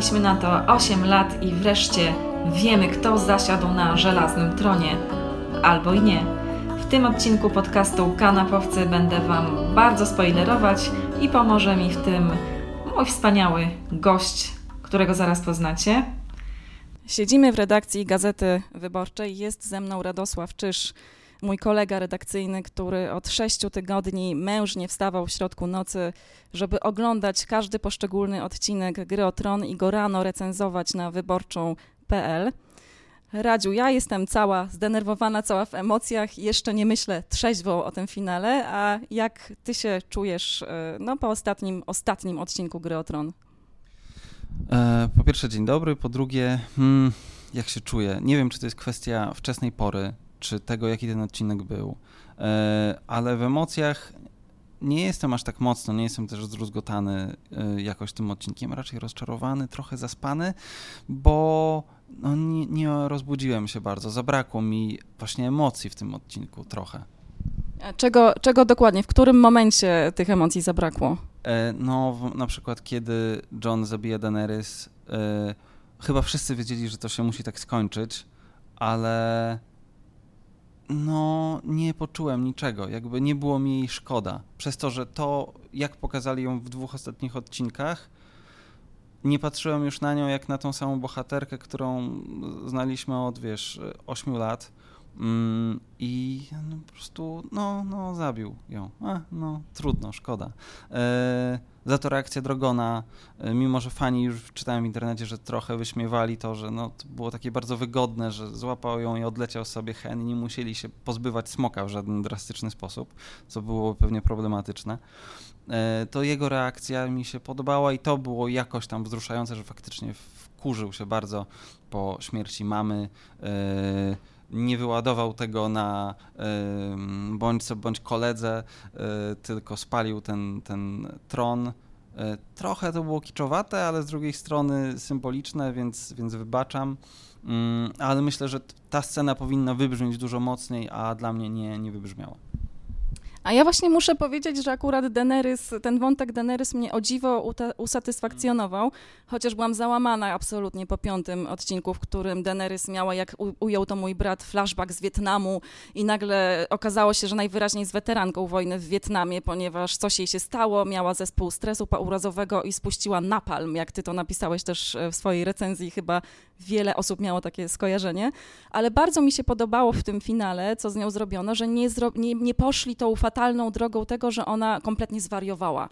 Czekaliśmy na to 8 lat i wreszcie wiemy, kto zasiadł na żelaznym tronie. Albo i nie. W tym odcinku podcastu Kanapowcy będę Wam bardzo spoilerować i pomoże mi w tym mój wspaniały gość, którego zaraz poznacie. Siedzimy w redakcji Gazety Wyborczej. Jest ze mną Radosław Czyż, mój kolega redakcyjny, który od sześciu tygodni mężnie wstawał w środku nocy, żeby oglądać każdy poszczególny odcinek Gry o Tron i go rano recenzować na wyborczą.pl. Radziu, ja jestem cała zdenerwowana, cała w emocjach jeszcze nie myślę trzeźwo o tym finale, a jak ty się czujesz e, no, po ostatnim, ostatnim odcinku Gry o Tron? E, po pierwsze, dzień dobry. Po drugie, hmm, jak się czuję? Nie wiem, czy to jest kwestia wczesnej pory, czy tego, jaki ten odcinek był, e, ale w emocjach nie jestem aż tak mocno, nie jestem też zdruzgotany e, jakoś tym odcinkiem, raczej rozczarowany, trochę zaspany, bo no, nie, nie rozbudziłem się bardzo. Zabrakło mi właśnie emocji w tym odcinku trochę. Czego, czego dokładnie, w którym momencie tych emocji zabrakło? No, na przykład kiedy John zabija Daenerys, chyba wszyscy wiedzieli, że to się musi tak skończyć, ale no, nie poczułem niczego, jakby nie było mi jej szkoda. Przez to, że to, jak pokazali ją w dwóch ostatnich odcinkach, nie patrzyłem już na nią jak na tą samą bohaterkę, którą znaliśmy od, wiesz, 8 lat. Mm, I no, po prostu, no, no, zabił ją. No, trudno, szkoda. E, za to reakcja Drogona, e, mimo że fani już czytałem w internecie, że trochę wyśmiewali to, że no, to było takie bardzo wygodne, że złapał ją i odleciał sobie hen i nie musieli się pozbywać smoka w żaden drastyczny sposób, co byłoby pewnie problematyczne. E, to jego reakcja mi się podobała i to było jakoś tam wzruszające, że faktycznie wkurzył się bardzo po śmierci mamy nie wyładował tego na bądź, bądź koledze, e, tylko spalił ten, ten tron. E, trochę to było kiczowate, ale z drugiej strony symboliczne, więc, więc wybaczam. Mm, ale myślę, że ta scena powinna wybrzmieć dużo mocniej, a dla mnie nie, nie wybrzmiała. A ja właśnie muszę powiedzieć, że akurat Daenerys, ten wątek Daenerys mnie o dziwo usatysfakcjonował, chociaż byłam załamana absolutnie po piątym odcinku, w którym Daenerys miała, jak ujął to mój brat, flashback z Wietnamu i nagle okazało się, że najwyraźniej jest weteranką wojny w Wietnamie, ponieważ coś jej się stało, miała zespół stresu pourazowego i spuściła napalm, jak ty to napisałeś też e, w swojej recenzji, chyba wiele osób miało takie skojarzenie, ale bardzo mi się podobało w tym finale, co z nią zrobiono, że nie, nie, nie poszli tą fatalną drogą tego, że ona kompletnie zwariowała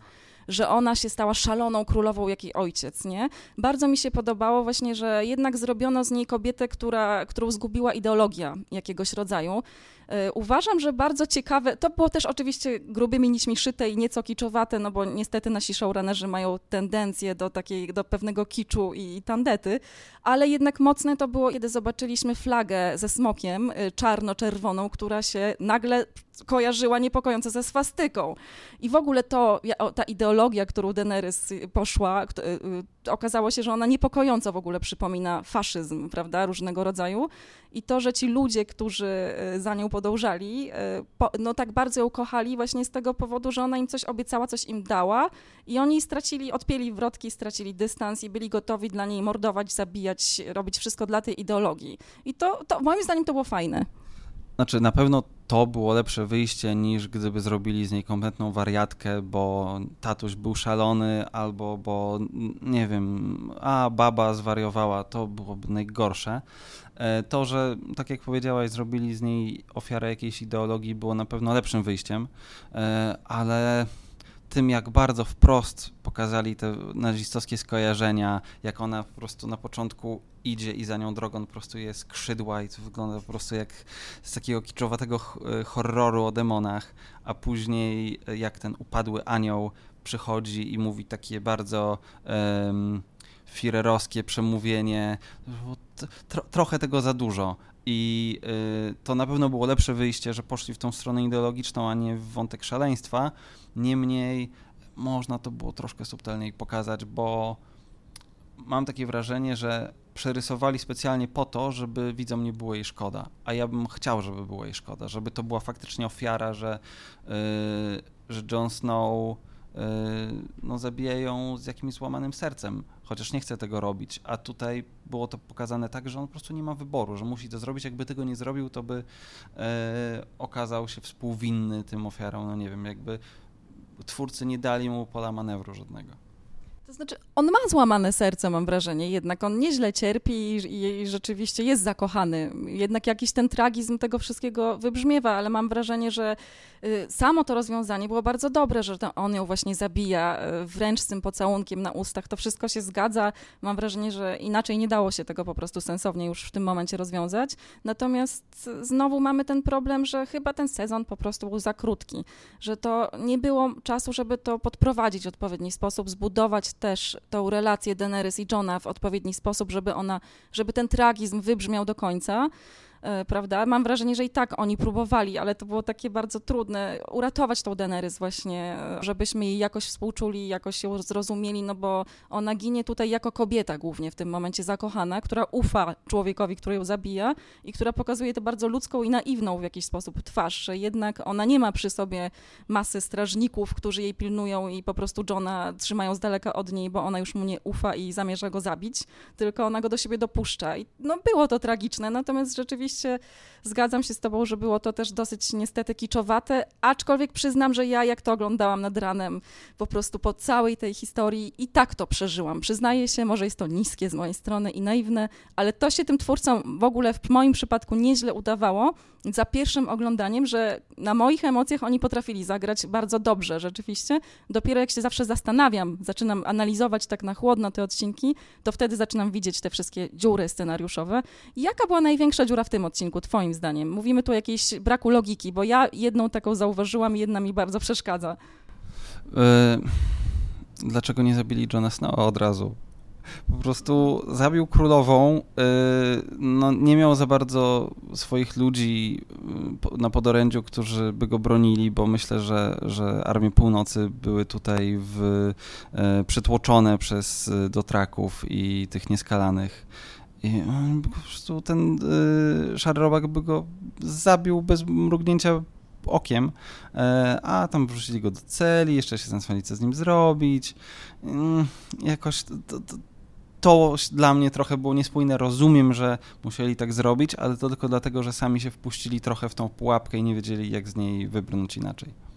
że ona się stała szaloną królową jak jej ojciec, nie? Bardzo mi się podobało właśnie, że jednak zrobiono z niej kobietę, która, którą zgubiła ideologia jakiegoś rodzaju. E, uważam, że bardzo ciekawe, to było też oczywiście grubymi nićmi szyte i nieco kiczowate, no bo niestety nasi showrunnerzy mają tendencję do takiej, do pewnego kiczu i tandety, ale jednak mocne to było, kiedy zobaczyliśmy flagę ze smokiem y, czarno-czerwoną, która się nagle kojarzyła niepokojąco ze swastyką. I w ogóle to, ta ideologia, którą Daenerys poszła, y, okazało się, że ona niepokojąco w ogóle przypomina faszyzm, prawda, różnego rodzaju. I to, że ci ludzie, którzy za nią podążali, no tak bardzo ją kochali właśnie z tego powodu, że ona im coś obiecała, coś im dała i oni stracili, odpięli wrotki, stracili dystans i byli gotowi dla niej mordować, zabijać, robić wszystko dla tej ideologii. I to, to moim zdaniem to było fajne. Znaczy, na pewno to było lepsze wyjście niż gdyby zrobili z niej kompletną wariatkę, bo tatuś był szalony, albo bo nie wiem, a baba zwariowała, to byłoby najgorsze. E, to, że tak jak powiedziałaś, zrobili z niej ofiarę jakiejś ideologii, było na pewno lepszym wyjściem, e, ale tym, jak bardzo wprost pokazali te nazistowskie skojarzenia, jak ona po prostu na początku idzie i za nią drogą po prostu jest skrzydła i to wygląda po prostu jak z takiego kiczowatego horroru o demonach, a później jak ten upadły anioł przychodzi i mówi takie bardzo um, firerowskie przemówienie, tro, trochę tego za dużo i y, to na pewno było lepsze wyjście, że poszli w tą stronę ideologiczną, a nie w wątek szaleństwa. Niemniej można to było troszkę subtelniej pokazać, bo mam takie wrażenie, że przerysowali specjalnie po to, żeby widzom nie było jej szkoda. A ja bym chciał, żeby było jej szkoda, żeby to była faktycznie ofiara, że, yy, że Jon Snow yy, no, zabija ją z jakimś złamanym sercem. Chociaż nie chce tego robić, a tutaj było to pokazane tak, że on po prostu nie ma wyboru, że musi to zrobić, jakby tego nie zrobił, to by e, okazał się współwinny tym ofiarom, no nie wiem, jakby twórcy nie dali mu pola manewru żadnego. To znaczy, on ma złamane serce, mam wrażenie, jednak on nieźle cierpi i, i, rzeczywiście jest zakochany. Jednak jakiś ten tragizm tego wszystkiego wybrzmiewa, ale mam wrażenie, że y, samo to rozwiązanie było bardzo dobre, że on ją właśnie zabija, y, wręcz z tym pocałunkiem na ustach. To wszystko się zgadza. Mam wrażenie, że inaczej nie dało się tego po prostu sensownie już w tym momencie rozwiązać. Natomiast znowu mamy ten problem, że chyba ten sezon po prostu był za krótki, że to nie było czasu, żeby to podprowadzić w odpowiedni sposób, zbudować też tą relację Daenerys i Johna w odpowiedni sposób, żeby ona, żeby ten tragizm wybrzmiał do końca. E, prawda? Mam wrażenie, że i tak oni próbowali, ale to było takie bardzo trudne, uratować tą Daenerys właśnie, e, żebyśmy jej jakoś współczuli, jakoś ją zrozumieli, no bo ona ginie tutaj jako kobieta głównie w tym momencie zakochana, która ufa człowiekowi, który ją zabija i która pokazuje tę bardzo ludzką i naiwną w jakiś sposób twarz, że jednak ona nie ma przy sobie masy strażników, którzy jej pilnują i po prostu Johna trzymają z daleka od niej, bo ona już mu nie ufa i zamierza go zabić, tylko ona go do siebie dopuszcza. I no było to tragiczne, natomiast rzeczywiście rzeczywiście zgadzam się z tobą, że było to też dosyć niestety kiczowate, aczkolwiek przyznam, że ja jak to oglądałam nad ranem, po prostu po całej tej historii i tak to przeżyłam. Przyznaję się, może jest to niskie z mojej strony i naiwne, ale to się tym twórcom w ogóle w moim przypadku nieźle udawało za pierwszym oglądaniem, że na moich emocjach oni potrafili zagrać bardzo dobrze, rzeczywiście. Dopiero jak się zawsze zastanawiam, zaczynam analizować tak na chłodno te odcinki, to wtedy zaczynam widzieć te wszystkie dziury scenariuszowe. Jaka była największa dziura w tym odcinku, twoim zdaniem? Mówimy tu o jakiejś braku logiki, bo ja jedną taką zauważyłam i jedna mi bardzo przeszkadza. E, dlaczego nie zabili Johna Snowa od razu? Po prostu zabił królową, y, no, nie miał za bardzo swoich ludzi y, na podorędziu, którzy by go bronili, bo myślę, że, że armie północy były tutaj w, y, przytłoczone przez dotraków i tych nieskalanych. I po prostu ten szary robak by go zabił bez mrugnięcia okiem, a tam wrzucili go do celi, jeszcze się zastanawiali, co z nim zrobić. Mm, jakoś to, to dla mnie trochę było niespójne. Rozumiem, że musieli tak zrobić, ale to tylko dlatego, że sami się wpuścili trochę w tą pułapkę i nie wiedzieli, jak z niej wybrnąć inaczej.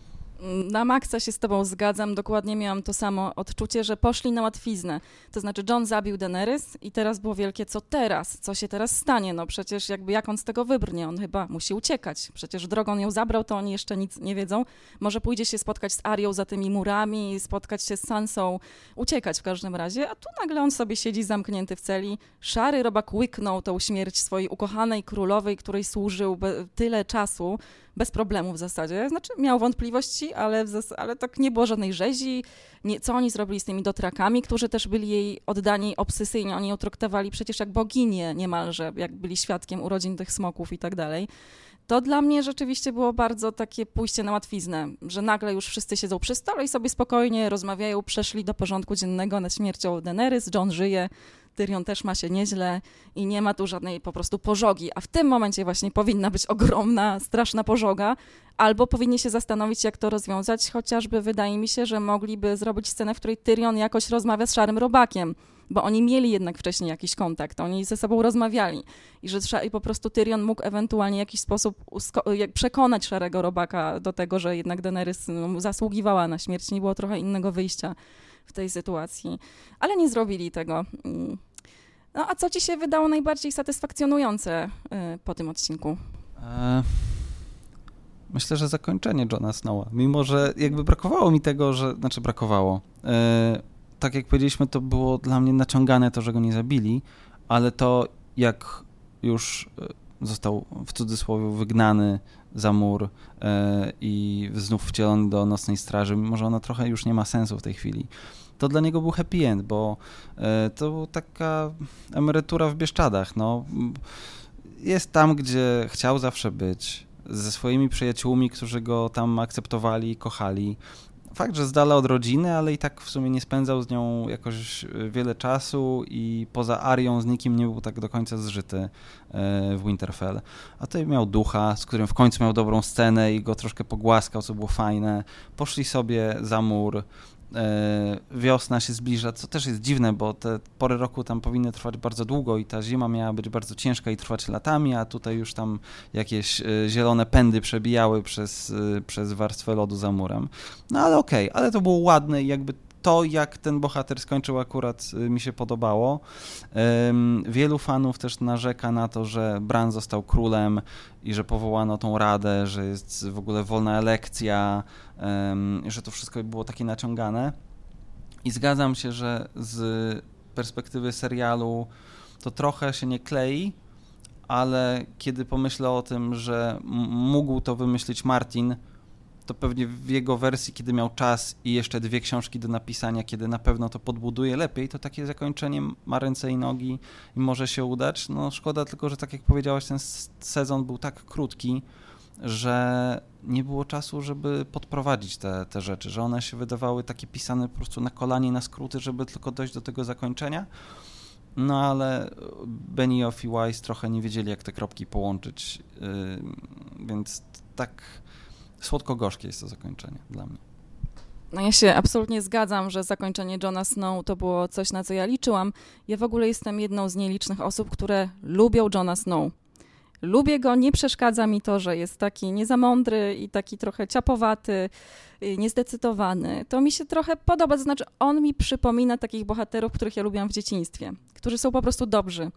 Na maksa się z tobą zgadzam. Dokładnie miałam to samo odczucie, że poszli na łatwiznę. To znaczy John zabił Daenerys i teraz było wielkie, co teraz? Co się teraz stanie? No przecież jakby jak on z tego wybrnie? On chyba musi uciekać. Przecież drogą ją zabrał, to oni jeszcze nic nie wiedzą. Może pójdzie się spotkać z Arią za tymi murami, spotkać się z Sansą, uciekać w każdym razie, a tu nagle on sobie siedzi zamknięty w celi. Szary robak łyknął tą śmierć swojej ukochanej królowej, której służył tyle czasu, bez problemu w zasadzie. Znaczy miał wątpliwości, ale, ale tak nie było żadnej rzezi. Nie, co oni zrobili z tymi dotrakami, którzy też byli jej oddani obsesyjnie. Oni ją traktowali przecież jak boginię niemalże, jak byli świadkiem urodzin tych smoków i tak dalej. To dla mnie rzeczywiście było bardzo takie pójście na łatwiznę, że nagle już wszyscy siedzą przy stole i sobie spokojnie rozmawiają, przeszli do porządku dziennego nad śmiercią Daenerys, John żyje, Tyrion też ma się nieźle i nie ma tu żadnej po prostu pożogi, a w tym momencie właśnie powinna być ogromna, straszna pożoga, albo powinni się zastanowić, jak to rozwiązać, chociażby wydaje mi się, że mogliby zrobić scenę, w której Tyrion jakoś rozmawia z Szarym Robakiem, bo oni mieli jednak wcześniej jakiś kontakt, oni ze sobą rozmawiali i że i po prostu Tyrion mógł ewentualnie w jakiś sposób przekonać Szarego Robaka do tego, że jednak Daenerys no, zasługiwała na śmierć, nie było trochę innego wyjścia w tej sytuacji, ale nie zrobili tego. No a co ci się wydało najbardziej satysfakcjonujące y, po tym odcinku? E, myślę, że zakończenie Johna Snowa. Mimo, że jakby brakowało mi tego, że. Znaczy, brakowało. E, tak jak powiedzieliśmy, to było dla mnie naciągane to, że go nie zabili, ale to jak już e, został w cudzysłowie wygnany za mur i znów wcielony do nocnej straży, mimo że ona trochę już nie ma sensu w tej chwili to dla niego był happy end, bo e, to była taka emerytura w Bieszczadach. No. Jest tam, gdzie chciał zawsze być, ze swoimi przyjaciółmi, którzy go tam akceptowali, kochali. Fakt, że z dala od rodziny, ale i tak w sumie nie spędzał z nią jakoś wiele czasu i poza Arią z nikim nie był tak do końca zżyty e, w Winterfell. A tutaj miał ducha, z którym w końcu miał dobrą scenę i go troszkę pogłaskał, co było fajne. Poszli sobie za mur, e, wiosna się zbliża, co też jest dziwne, bo te pory roku tam powinny trwać bardzo długo i ta zima miała być bardzo ciężka i trwać latami, a tutaj już tam jakieś e, zielone pędy przebijały przez, przez warstwę lodu za murem. No ale okej, okay, ale to było ładne i jakby to, jak ten bohater skończył, akurat mi się podobało. Wielu fanów też narzeka na to, że Bran został królem i że powołano tą radę, że jest w ogóle wolna elekcja, że to wszystko było takie naciągane. I zgadzam się, że z perspektywy serialu to trochę się nie klei, ale kiedy pomyślę o tym, że mógł to wymyślić Martin, to pewnie w jego wersji, kiedy miał czas i jeszcze dwie książki do napisania, kiedy na pewno to podbuduje lepiej, to takie zakończenie ma ręce i nogi i może się udać. No szkoda tylko, że tak jak powiedziałaś, ten sezon był tak krótki, że nie było czasu, żeby podprowadzić te, te rzeczy, że one się wydawały takie pisane po prostu na kolanie, na skróty, żeby tylko dojść do tego zakończenia. No ale Benioff i Wise trochę nie wiedzieli, jak te kropki połączyć, yy, więc tak słodko-gorzkie jest to zakończenie dla mnie. No ja się absolutnie zgadzam, że zakończenie Johna Snow to było coś, na co ja liczyłam. Ja w ogóle jestem jedną z nielicznych osób, które lubią Johna Snow. Lubię go, nie przeszkadza mi to, że jest taki niezamądry i taki trochę ciapowaty, niezdecydowany. To mi się trochę podoba, to znaczy on mi przypomina takich bohaterów, których ja lubiłam w dzieciństwie, którzy są po prostu dobrzy.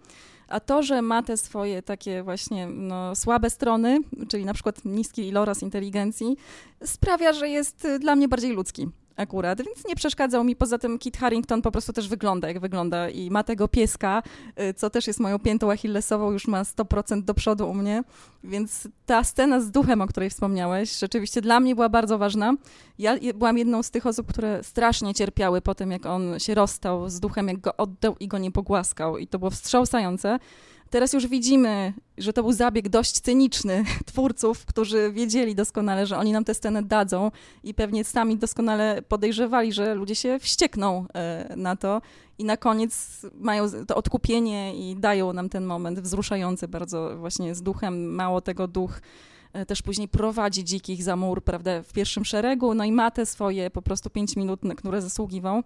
A to, że ma te swoje takie właśnie no, słabe strony, czyli na przykład niski iloraz inteligencji, sprawia, że jest dla mnie bardziej ludzki akurat, więc nie przeszkadzał mi. Poza tym Kit Harrington po prostu też wygląda jak wygląda i ma tego pieska, y, co też jest moją piętą achillesową, już ma 100% do przodu u mnie, więc ta scena z duchem, o której wspomniałeś, rzeczywiście dla mnie była bardzo ważna. Ja byłam jedną z tych osób, które strasznie cierpiały po tym, jak on się rozstał z duchem, jak go oddał i go nie pogłaskał i to było wstrząsające. Teraz już widzimy, że to był zabieg dość cyniczny twórców, którzy wiedzieli doskonale, że oni nam tę scenę dadzą i pewnie sami doskonale podejrzewali, że ludzie się wściekną e, na to i na koniec mają to odkupienie i dają nam ten moment wzruszający bardzo właśnie z duchem. Mało tego, duch e, też później prowadzi dzikich za mur, prawda, w pierwszym szeregu, no i ma te swoje po prostu pięć minut, które zasługiwał.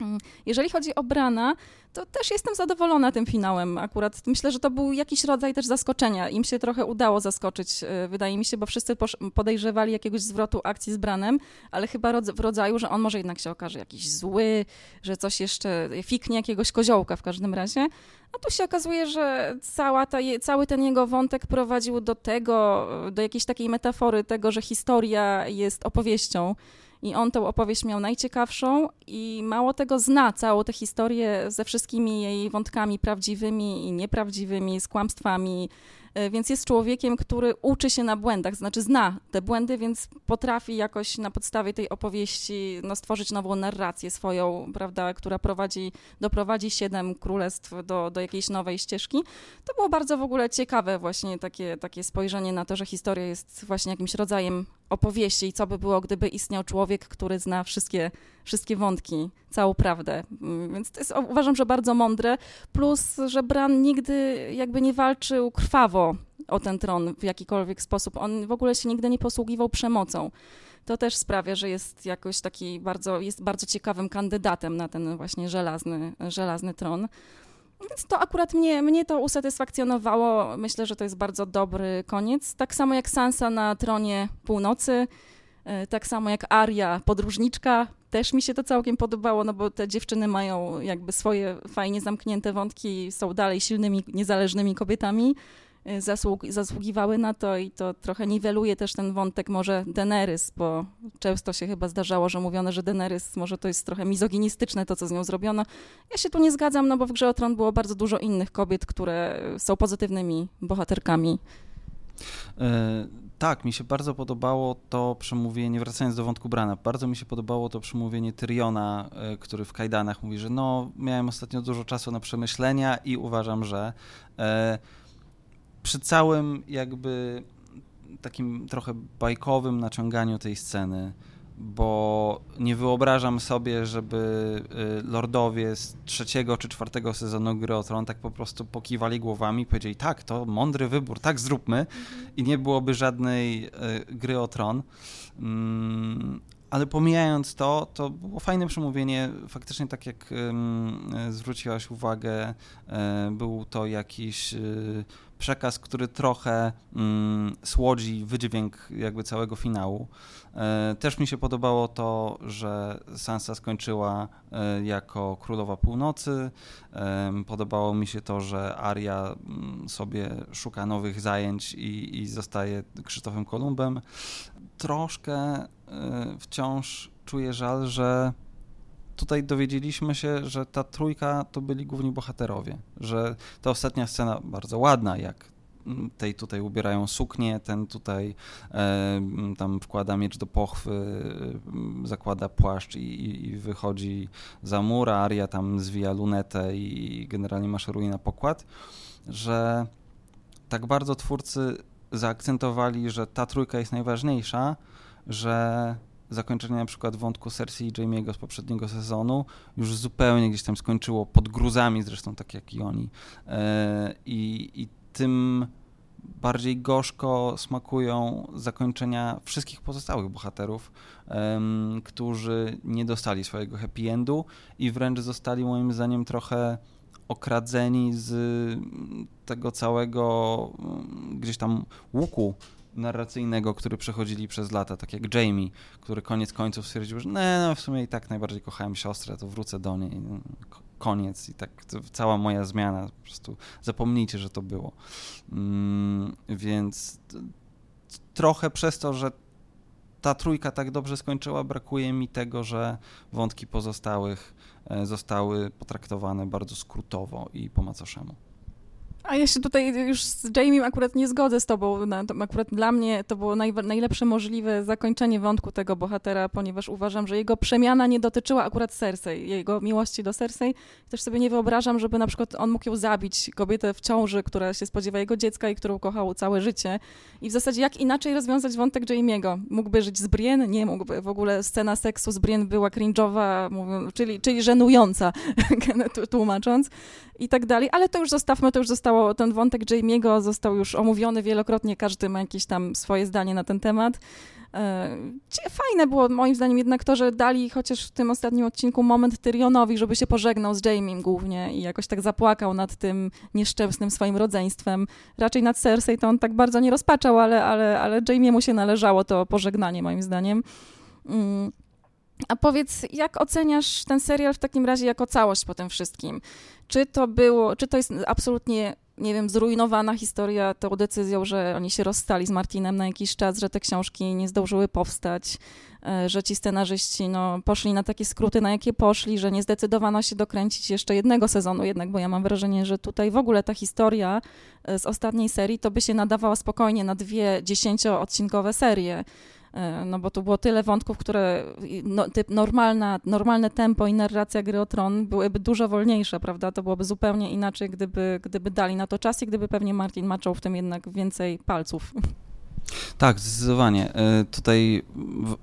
Mm, jeżeli chodzi o Brana, to też jestem zadowolona tym finałem. Akurat myślę, że to był jakiś rodzaj też zaskoczenia. Im się trochę udało zaskoczyć, e, wydaje mi się, bo wszyscy podejrzewali jakiegoś zwrotu akcji z Branem, ale chyba w rodzaju, że on może jednak się okaże jakiś zły, że coś jeszcze fiknie jakiegoś koziołka w każdym razie. A tu się okazuje, że cała ta, cały ten jego wątek prowadził do tego, do jakiejś takiej metafory tego, że historia jest opowieścią i on tę opowieść miał najciekawszą i mało tego zna całą tę historię ze wszystkimi jej wątkami prawdziwymi i nieprawdziwymi, z kłamstwami, E, więc jest człowiekiem, który uczy się na błędach, znaczy zna te błędy, więc potrafi jakoś na podstawie tej opowieści no, stworzyć nową narrację swoją, prawda, która prowadzi, doprowadzi siedem królestw do, do jakiejś nowej ścieżki. To było bardzo w ogóle ciekawe właśnie takie, takie spojrzenie na to, że historia jest właśnie jakimś rodzajem opowieści i co by było, gdyby istniał człowiek, który zna wszystkie, wszystkie wątki, całą prawdę. Mm, więc to jest, uważam, że bardzo mądre. Plus, że Bran nigdy jakby nie walczył krwawo o ten tron w jakikolwiek sposób. On w ogóle się nigdy nie posługiwał przemocą. To też sprawia, że jest jakoś taki bardzo, jest bardzo ciekawym kandydatem na ten właśnie żelazny, żelazny tron. Więc to akurat mnie, mnie to usatysfakcjonowało. Myślę, że to jest bardzo dobry koniec. Tak samo jak Sansa na tronie północy, e, tak samo jak Aria, podróżniczka. Też mi się to całkiem podobało, no bo te dziewczyny mają jakby swoje fajnie zamknięte wątki, są dalej silnymi, niezależnymi kobietami. Y, zasług, zasługiwały na to i to trochę niweluje też ten wątek może Daenerys, bo często się chyba zdarzało, że mówiono, że Daenerys może to jest trochę mizoginistyczne to, co z nią zrobiono. Ja się tu nie zgadzam, no bo w Grze o Tron było bardzo dużo innych kobiet, które są pozytywnymi bohaterkami. E, tak, mi się bardzo podobało to przemówienie, wracając do wątku Brana, bardzo mi się podobało to przemówienie Tyriona, e, który w Kajdanach mówi, że no, miałem ostatnio dużo czasu na przemyślenia i uważam, że e, przy całym jakby takim trochę bajkowym naciąganiu tej sceny, bo nie wyobrażam sobie, żeby y, lordowie z trzeciego czy czwartego sezonu Gry o Tron tak po prostu pokiwali głowami i powiedzieli tak, to mądry wybór, tak zróbmy i nie byłoby żadnej y, Gry o Tron. Mm, ale pomijając to, to było fajne przemówienie. Faktycznie, tak jak zwróciłaś uwagę, był to jakiś przekaz, który trochę mm, słodzi wydźwięk jakby całego finału. E, też mi się podobało to, że Sansa skończyła jako królowa północy. Podobało mi się to, że Arya mm, sobie szuka nowych zajęć i, i zostaje Krzysztofem Kolumbem. Troszkę wciąż czuję żal, że tutaj dowiedzieliśmy się, że ta trójka to byli główni bohaterowie, że ta ostatnia scena bardzo ładna, jak tej tutaj ubierają suknię, ten tutaj e, tam wkłada miecz do pochwy, zakłada płaszcz i, i, wychodzi za mur, a Aria tam zwija lunetę i generalnie maszeruje na pokład, że tak bardzo twórcy zaakcentowali, że ta trójka jest najważniejsza, że zakończenie na przykład wątku Cersei i Jamie'ego z poprzedniego sezonu już zupełnie gdzieś tam skończyło pod gruzami, zresztą tak jak i oni. E, I, i tym bardziej gorzko smakują zakończenia wszystkich pozostałych bohaterów, um, którzy nie dostali swojego happy endu i wręcz zostali moim zdaniem trochę okradzeni z tego całego gdzieś tam łuku narracyjnego, który przechodzili przez lata, tak jak Jamie, który koniec końców stwierdził, że nie, no w sumie i tak najbardziej kochałem siostrę, to wrócę do niej. No, koniec i tak cała moja zmiana, po prostu zapomnijcie, że to było. Mm, więc trochę przez to, że ta trójka tak dobrze skończyła, brakuje mi tego, że wątki pozostałych e, zostały potraktowane bardzo skrótowo i po macoszemu. A ja się tutaj już z Jamie akurat nie zgodzę z tobą. Akurat dla mnie to było naj, najlepsze możliwe zakończenie wątku tego bohatera, ponieważ uważam, że jego przemiana nie dotyczyła akurat Cersei, jego miłości do Cersei. Też sobie nie wyobrażam, żeby na przykład on mógł ją zabić, kobietę w ciąży, która się spodziewa jego dziecka i którą kochał całe życie. I w zasadzie jak inaczej rozwiązać wątek Jamie'ego? Mógłby żyć z Brienne? Nie mógłby. W ogóle scena seksu z Brienne była cringe'owa, czyli, czyli żenująca, tłumacząc i tak dalej, ale to już zostawmy, to już zostało, ten wątek Jamie'ego został już omówiony wielokrotnie, każdy ma jakieś tam swoje zdanie na ten temat. E, fajne było moim zdaniem jednak to, że dali chociaż w tym ostatnim odcinku moment Tyrionowi, żeby się pożegnał z Jamiem głównie i jakoś tak zapłakał nad tym nieszczęsnym swoim rodzeństwem. Raczej nad Cersei to on tak bardzo nie rozpaczał, ale, ale, ale Jamiemu się należało to pożegnanie moim zdaniem. Mm. A powiedz, jak oceniasz ten serial w takim razie jako całość po tym wszystkim? Czy to było, czy to jest absolutnie, nie wiem, zrujnowana historia tą decyzją, że oni się rozstali z Martinem na jakiś czas, że te książki nie zdążyły powstać, e, że ci scenarzyści no, poszli na takie skróty, na jakie poszli, że nie zdecydowano się dokręcić jeszcze jednego sezonu jednak, bo ja mam wrażenie, że tutaj w ogóle ta historia e, z ostatniej serii to by się nadawała spokojnie na dwie dziesięcioodcinkowe serie no bo tu było tyle wątków, które no, typ normalna, normalne tempo i narracja gry o tron byłyby dużo wolniejsze, prawda? To byłoby zupełnie inaczej, gdyby, gdyby dali na to czas i gdyby pewnie Martin maczał w tym jednak więcej palców. Tak, zdecydowanie. E, tutaj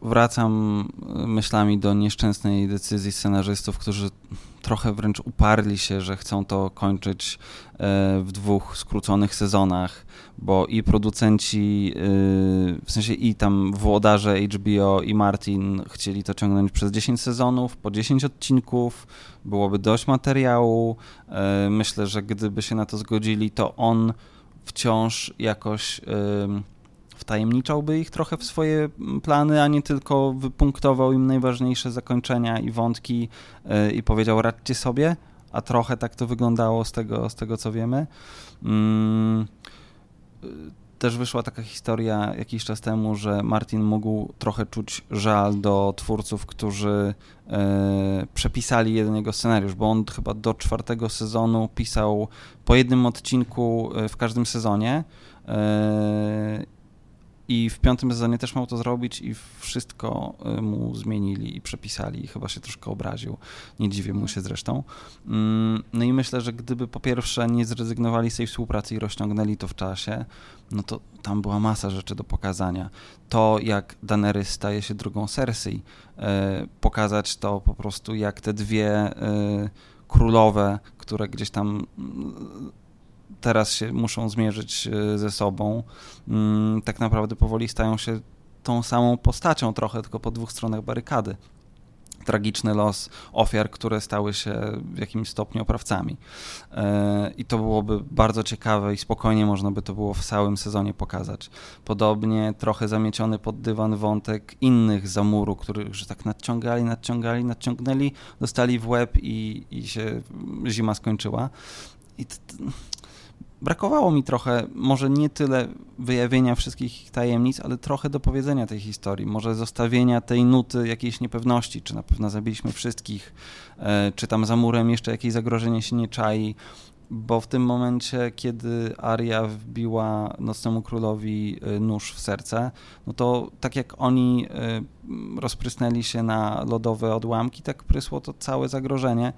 wracam myślami do nieszczęsnej decyzji scenarzystów, którzy trochę wręcz uparli się, że chcą to kończyć e, w dwóch skróconych sezonach, bo i producenci, e, w sensie i tam włodarze HBO i Martin chcieli to ciągnąć przez 10 sezonów, po 10 odcinków, byłoby dość materiału. Myślę, że gdyby się na to zgodzili, to on wciąż jakoś wtajemniczałby ich trochę w swoje plany, a nie tylko wypunktował im najważniejsze zakończenia i wątki e, i powiedział radźcie sobie, a trochę tak to wyglądało z tego, z tego co wiemy. Mm, e, też wyszła taka historia jakiś czas temu, że Martin mógł trochę czuć żal do twórców, którzy e, przepisali jeden jego scenariusz, bo on chyba do czwartego sezonu pisał po jednym odcinku w każdym sezonie i w piątym sezonie też miał to zrobić i wszystko y, mu zmienili i przepisali i chyba się troszkę obraził. Nie dziwię mu się zresztą. Mm, no i myślę, że gdyby po pierwsze nie zrezygnowali z tej współpracy i rozciągnęli to w czasie, no to tam była masa rzeczy do pokazania. To, jak Daenerys staje się drugą Cersei, y, pokazać to po prostu, jak te dwie y, królowe, które gdzieś tam teraz się muszą zmierzyć e, ze sobą, mm, tak naprawdę powoli stają się tą samą postacią trochę, tylko po dwóch stronach barykady tragiczny los ofiar, które stały się w jakimś stopniu oprawcami. E, I to byłoby bardzo ciekawe i spokojnie można by to było w całym sezonie pokazać. Podobnie trochę zamieciony pod dywan wątek innych zamuru, których że tak nadciągali, nadciągali, nadciągnęli, dostali w łeb i, i się zima skończyła. I brakowało mi trochę, może nie tyle wyjawienia wszystkich tajemnic, ale trochę dopowiedzenia tej historii, może zostawienia tej nuty jakiejś niepewności, czy na pewno zabiliśmy wszystkich, e, czy tam za murem jeszcze jakieś zagrożenie się nie czai, bo w tym momencie, kiedy Aria wbiła Nocnemu Królowi y, nóż w serce, no to tak jak oni y, rozprysnęli się na lodowe odłamki, tak prysło to całe zagrożenie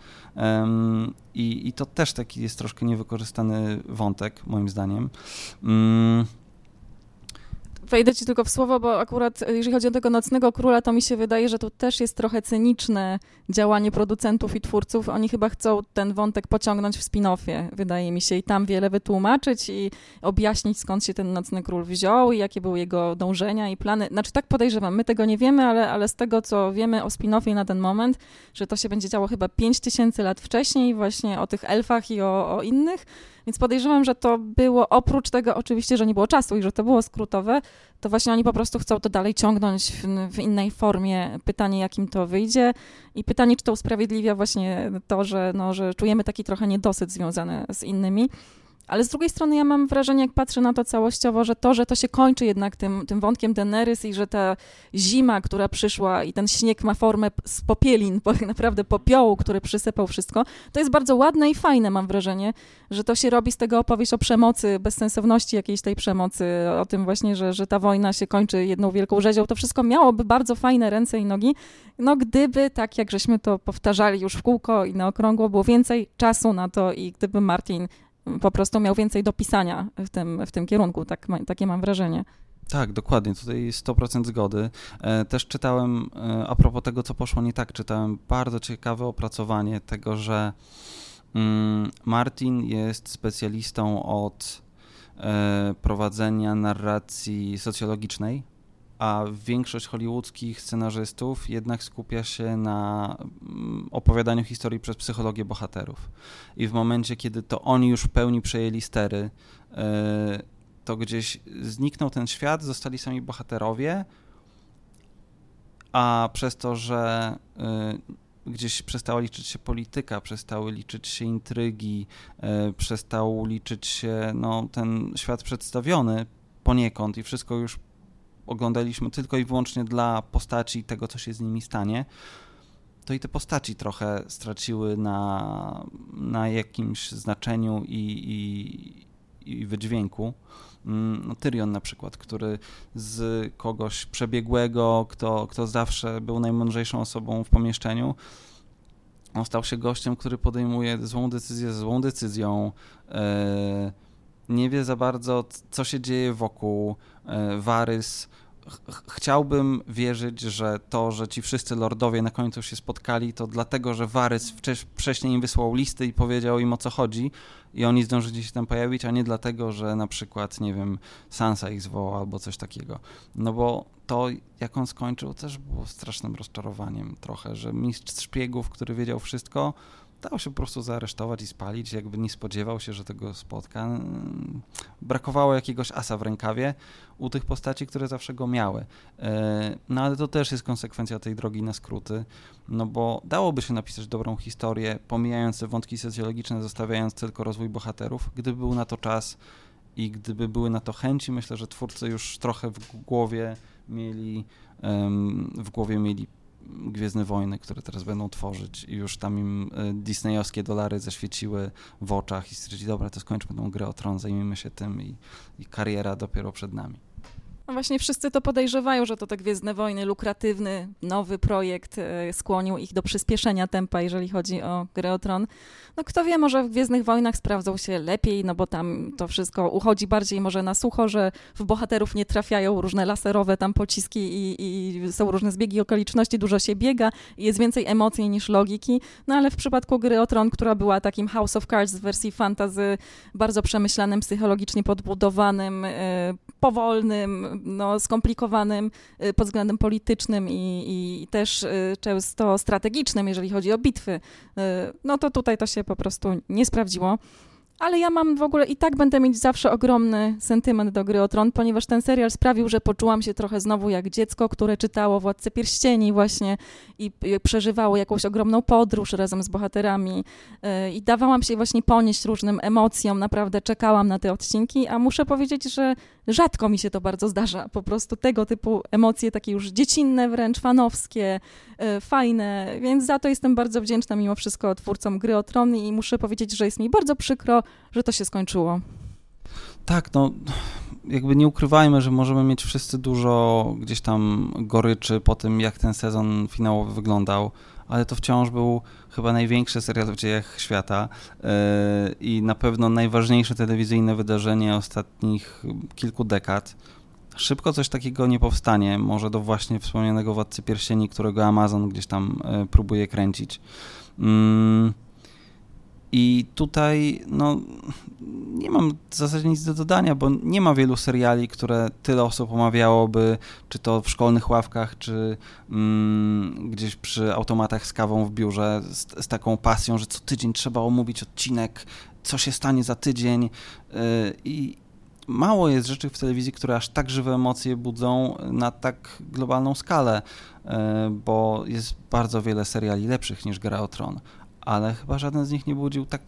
i, i to też taki jest troszkę niewykorzystany wątek, moim zdaniem. Wejdę ci tylko w słowo, bo akurat e, jeżeli chodzi o tego Nocnego Króla, to mi się wydaje, że tu też jest trochę cyniczne działanie producentów i twórców. Oni chyba chcą ten wątek pociągnąć w spin-offie, wydaje mi się, i tam wiele wytłumaczyć i objaśnić, skąd się ten Nocny Król wziął i jakie były jego dążenia i plany. Znaczy tak podejrzewam, my tego nie wiemy, ale, ale z tego, co wiemy o spin-offie na ten moment, że to się będzie działo chyba 5000 lat wcześniej, właśnie o tych elfach i o, o innych, więc podejrzewam, że to było oprócz tego oczywiście, że nie było czasu i że to było skrótowe, to właśnie oni po prostu chcą to dalej ciągnąć w, w innej formie. Pytanie, jakim to wyjdzie i pytanie, czy to usprawiedliwia właśnie to, że, no, że czujemy taki trochę niedosyt związany z innymi. Ale z drugiej strony ja mam wrażenie, jak patrzę na to całościowo, że to, że to się kończy jednak tym, tym wątkiem Daenerys i że ta zima, która przyszła i ten śnieg ma formę z popielin, tak naprawdę popiołu, który przysypał wszystko, to jest bardzo ładne i fajne, mam wrażenie, że to się robi z tego opowieść o przemocy, bezsensowności jakiejś tej przemocy, o tym właśnie, że, że ta wojna się kończy jedną wielką rzezią. To wszystko miałoby bardzo fajne ręce i nogi, no gdyby, tak jak żeśmy to powtarzali już w kółko i na okrągło, było więcej czasu na to i gdyby Martin po prostu miał więcej do pisania w tym, w tym kierunku, tak, takie mam wrażenie. Tak, dokładnie, tutaj 100% zgody. E, też czytałem, e, a propos tego, co poszło nie tak, czytałem bardzo ciekawe opracowanie tego, że mm, Martin jest specjalistą od e, prowadzenia narracji socjologicznej, a większość hollywoodzkich scenarzystów jednak skupia się na mm, opowiadaniu historii przez psychologię bohaterów. I w momencie, kiedy to oni już w pełni przejęli stery, e, to gdzieś zniknął ten świat, zostali sami bohaterowie, a przez to, że e, gdzieś przestała liczyć się polityka, przestały liczyć się intrygi, e, przestał liczyć się no, ten świat przedstawiony poniekąd i wszystko już oglądaliśmy tylko i wyłącznie dla postaci i tego, co się z nimi stanie, to i te postaci trochę straciły na, na jakimś znaczeniu i, i, i wydźwięku. Mm, no, Tyrion na przykład, który z kogoś przebiegłego, kto, kto zawsze był najmądrzejszą osobą w pomieszczeniu, on stał się gościem, który podejmuje złą decyzję złą decyzją, e, nie wie za bardzo, co się dzieje wokół, e, Warys chciałbym wierzyć, że to, że ci wszyscy lordowie na końcu się spotkali, to dlatego, że Warys wcześniej im wysłał listy i powiedział im o co chodzi i oni zdążyli się tam pojawić, a nie dlatego, że na przykład, nie wiem, Sansa ich zwołał albo coś takiego. No bo to, jak on skończył, też było strasznym rozczarowaniem trochę, że mistrz szpiegów, który wiedział wszystko, dał się po prostu zaaresztować i spalić, jakby nie spodziewał się, że tego spotka. Brakowało jakiegoś asa w rękawie u tych postaci, które zawsze go miały. E, no ale to też jest konsekwencja tej drogi na skróty, no bo dałoby się napisać dobrą historię, pomijając te wątki socjologiczne, zostawiając tylko rozwój bohaterów, gdyby był na to czas i gdyby były na to chęci, myślę, że twórcy już trochę w głowie mieli w głowie mieli Gwiezdne Wojny, które teraz będą tworzyć i już tam im e, disneyowskie dolary zaświeciły w oczach i stwierdzili, dobra, to skończmy tą grę o tron, zajmijmy się tym i, i kariera dopiero przed nami. No właśnie wszyscy to podejrzewają, że to te Gwiezdne Wojny, lukratywny, nowy projekt e, skłonił ich do przyspieszenia tempa, jeżeli chodzi o grę o Tron. No kto wie, może w Gwiezdnych Wojnach sprawdzą się lepiej, no bo tam to wszystko uchodzi bardziej może na sucho, że w bohaterów nie trafiają różne laserowe tam pociski i, i są różne zbiegi okoliczności, dużo się biega jest więcej emocji niż logiki. No ale w przypadku gry o Tron, która była takim House of Cards w wersji fantazy, bardzo przemyślanym, psychologicznie podbudowanym, yy, powolnym, no, skomplikowanym y, pod względem politycznym i, i też y, często strategicznym, jeżeli chodzi o bitwy, y, no to tutaj to się po prostu nie sprawdziło. Ale ja mam w ogóle i tak będę mieć zawsze ogromny sentyment do gry o tron, ponieważ ten serial sprawił, że poczułam się trochę znowu jak dziecko, które czytało Władcę Pierścieni właśnie i, przeżywało jakąś ogromną podróż razem z bohaterami i dawałam się właśnie ponieść różnym emocjom, naprawdę czekałam na te odcinki, a muszę powiedzieć, że rzadko mi się to bardzo zdarza. Po prostu tego typu emocje, takie już dziecinne wręcz, fanowskie, yy, fajne, więc za to jestem bardzo wdzięczna mimo wszystko twórcom gry o tron i muszę powiedzieć, że jest mi bardzo przykro, że to się skończyło. Tak, no jakby nie ukrywajmy, że możemy mieć wszyscy dużo gdzieś tam goryczy po tym, jak ten sezon finałowy wyglądał, ale to wciąż był chyba największy serial w dziejach świata yy, i na pewno najważniejsze telewizyjne wydarzenie ostatnich kilku dekad. Szybko coś takiego nie powstanie, może do właśnie wspomnianego Władcy Pierścieni, którego Amazon gdzieś tam yy, próbuje kręcić. Yy. I tutaj no, nie mam w zasadzie nic do dodania, bo nie ma wielu seriali, które tyle osób omawiałoby, czy to w szkolnych ławkach, czy mm, gdzieś przy automatach z kawą w biurze, z, z, taką pasją, że co tydzień trzeba omówić odcinek, co się stanie za tydzień. Yy, I mało jest rzeczy w telewizji, które aż tak żywe emocje budzą na tak globalną skalę, yy, bo jest bardzo wiele seriali lepszych niż Gra o Tron ale chyba żaden z nich nie budził tak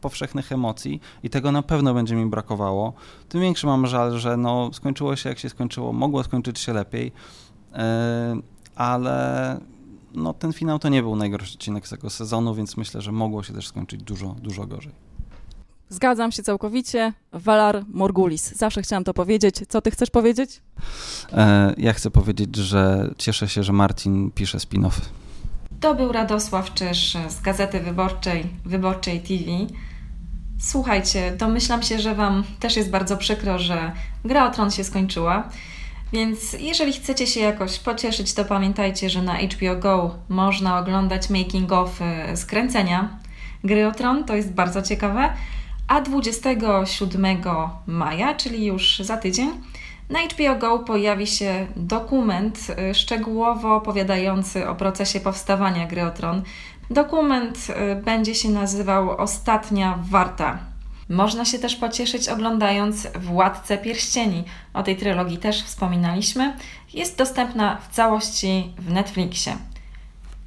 powszechnych emocji i tego na pewno będzie mi brakowało. Tym większy mam żal, że no, skończyło się jak się skończyło, mogło skończyć się lepiej, e, ale no, ten finał to nie był najgorszy odcinek tego sezonu, więc myślę, że mogło się też skończyć dużo, dużo gorzej. Zgadzam się całkowicie. Valar Morgulis. Zawsze chciałam to powiedzieć. Co ty chcesz powiedzieć? E, ja chcę powiedzieć, że cieszę się, że Marcin pisze spin-offy. To był Radosław Czyż z Gazety Wyborczej, Wyborczej TV. Słuchajcie, domyślam się, że Wam też jest bardzo przykro, że gra o tron się skończyła. Więc jeżeli chcecie się jakoś pocieszyć, to pamiętajcie, że na HBO Go można oglądać making of y, skręcenia gry o tron. To jest bardzo ciekawe. A 27 maja, czyli już za tydzień, na HBO Go pojawi się dokument y, szczegółowo opowiadający o procesie powstawania gry o Tron. Dokument y, będzie się nazywał Ostatnia Warta. Można się też pocieszyć oglądając Władcę Pierścieni. O tej trylogii też wspominaliśmy. Jest dostępna w całości w Netflixie.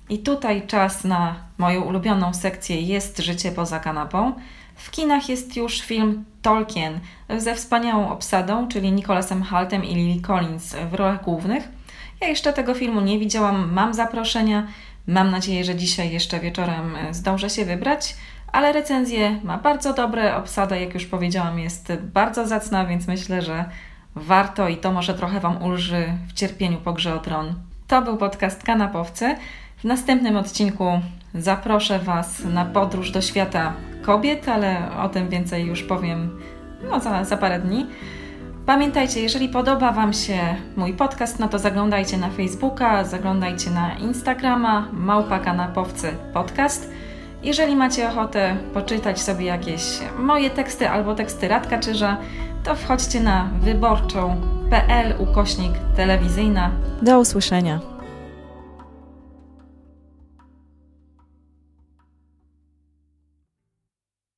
I tutaj czas na moją ulubioną sekcję Jest życie poza kanapą. W kinach jest już film Tolkien ze wspaniałą obsadą, czyli Nicholasem Haltem i Lily Collins w rolach głównych. Ja jeszcze tego filmu nie widziałam, mam zaproszenia. Mam nadzieję, że dzisiaj jeszcze wieczorem zdążę się wybrać, ale recenzję ma bardzo dobre, obsada, jak już powiedziałam, jest bardzo zacna, więc myślę, że warto i to może trochę Wam ulży w cierpieniu po grze o tron. To był podcast Kanapowcy. W następnym odcinku zaproszę Was na podróż do świata kobiet, ale o tym więcej już powiem no, za, za parę dni. Pamiętajcie, jeżeli podoba Wam się mój podcast, no to zaglądajcie na Facebooka, zaglądajcie na Instagrama, małpa kanapowcy podcast. Jeżeli macie ochotę poczytać sobie jakieś moje teksty albo teksty Radka Czyża, to wchodźcie na wyborczą.pl ukośnik telewizyjna. Do usłyszenia.